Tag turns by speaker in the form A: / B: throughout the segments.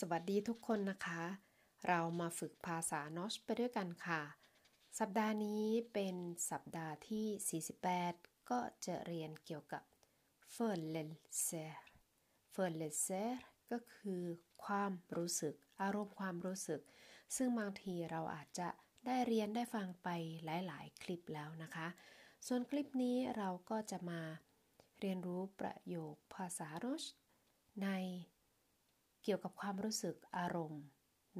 A: สวัสดีทุกคนนะคะ เรามาฝึกภาษานอชไปด้วยกันค่ะ สัปดาห์นี้เป็นสัปดาห์ที่ 48 ก็จะเรียนเกี่ยวกับ f ö r l e s e r f ö r l e s e r ก็คือความรู้สึก อารมณ์ความรู้สึก ซึ่งบางทีเราอาจจะได้เรียนได้ฟังไปหลาย ๆ คลิปแล้วนะคะ ส่วนคลิปนี้เราก็จะมาเรียนรู้ประโยคภาษานชใน เกี่ยวกับความรู้สึกอารมณ์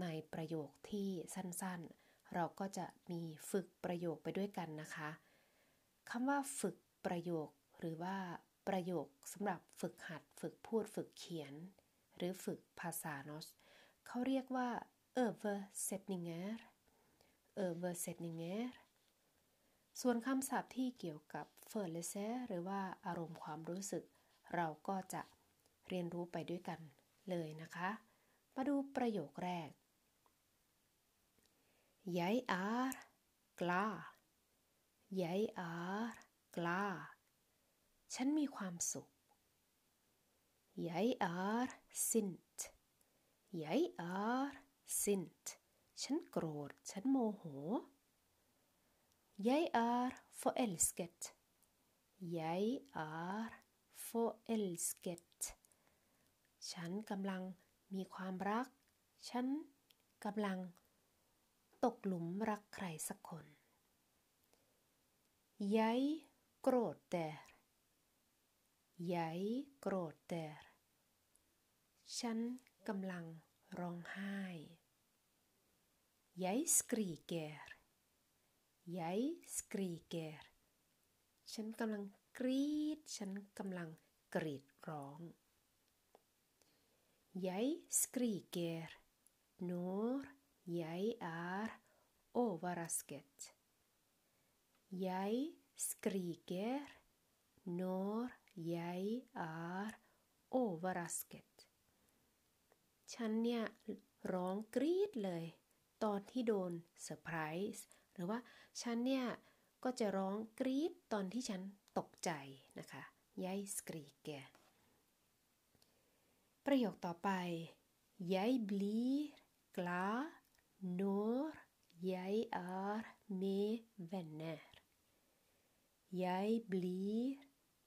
A: ในประโยคที่สั้นๆ เราก็จะมีฝึกประโยคไปด้วยกันนะคะคำว่าฝึกประโยค หรือว่าประโยคสำหรับฝึกหัดฝึกพูดฝึกเขียน หรือฝึกภาษาโนสเขาเรียกว่า översättningar översättningar ส่วนคำศัพท์ที่เกี่ยวกับ f ö r l e s e หรือว่าอารมณ์ความรู้สึก เราก็จะเรียนรู้ไปด้วยกัน เลยนะคะ มาดูประโยคแรก Jeg er glad Jeg er glad ฉันมีความสุข Jeg er sint Jeg er sint ฉันโกรธ ฉันโมโห Jeg er forelsket Jeg er forelsket ฉันกำลังมีความรัก ฉันกำลังตกหลุมรักใครสักคน Jeg gråter Jeg gråter ฉันกำลังร้องไห้ Jeg skriker Jeg skriker ฉันกำลังกรีด ฉันกำลังกรีดร้อง Jeg skriker når jeg er overrasket. Jeg skriker når jeg er overrasket. ฉันเนี่ยร้องกรี๊ดเลย ตอนที่โดนเซอร์ไพรส์หรือว่าฉันเนี่ยก็จะร้องกรี๊ดตอนที่ฉันตกใจนะคะ Jeg skriker ประโยคต่อไป Jeg blir glad når jeg er med venner Jeg blir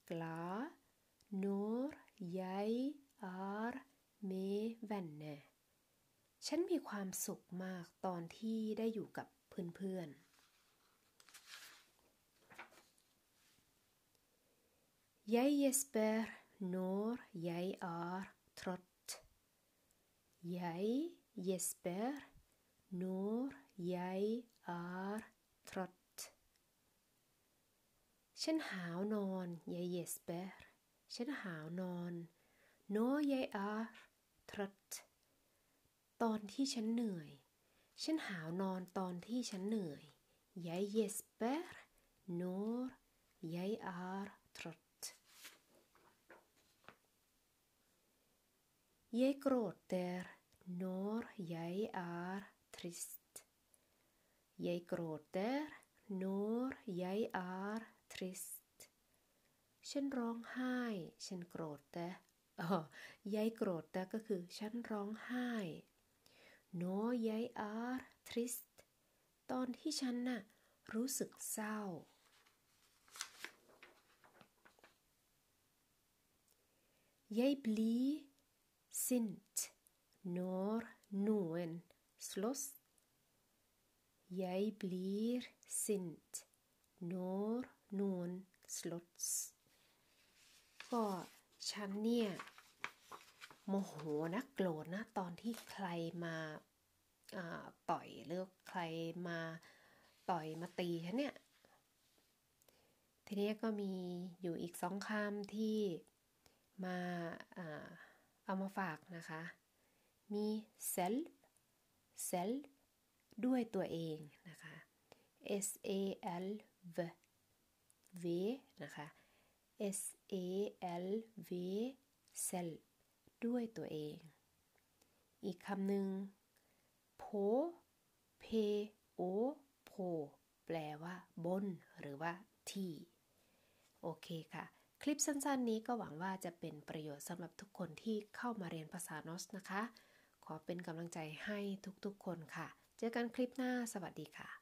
A: glad når jeg er med venner ฉันมีความสุขมากตอนที่ได้อยู่กับเพื่อนๆ Jeg jesper når jeg er trøtt. Jeg gjesper når jeg er trøtt. ฉันหาวนอน jeg gjesper ฉันหาวนอน når jeg er trøtt ตอนที่ฉันเหนื่อย ฉันหาวนอนตอนที่ฉันเหนื่อย jeg gjesper når jeg er trøtt Jeg gråter når jeg er trist. Jeg gråter når jeg er trist. ฉันร้องไห้ ฉันโกรธแต่อ๋อ jeg gråter ก็คือฉันร้องไห้ når jeg er trist ตอนที่ฉันน่ะรู้สึกเศร้า Jeg blir sint når noen slåss. Jeg blir sint når noen slåss ก็ฉันเนี่ยโมโหนะโกรธนะตอนที่ใครมาต่อยหรือใครมาต่อยมาตีฉันเนี่ย ทีนี้ก็มีอยู่อีกสองคำที่มาา มาฝากนะคะ มี self self ด้วยตัวเองนะคะ s a l v v นะคะ s a l v self ด้วยตัวเอง อีกคำหนึ่ง po p o po แปลว่าบนหรือว่าที่ โอเคค่ะ คลิปสั้นๆนี้ก็หวังว่าจะเป็นประโยชน์สำหรับทุกคนที่เข้ามาเรียนภาษานอสนะคะ ขอเป็นกำลังใจให้ทุกๆคนค่ะ เจอกันคลิปหน้า สวัสดีค่ะ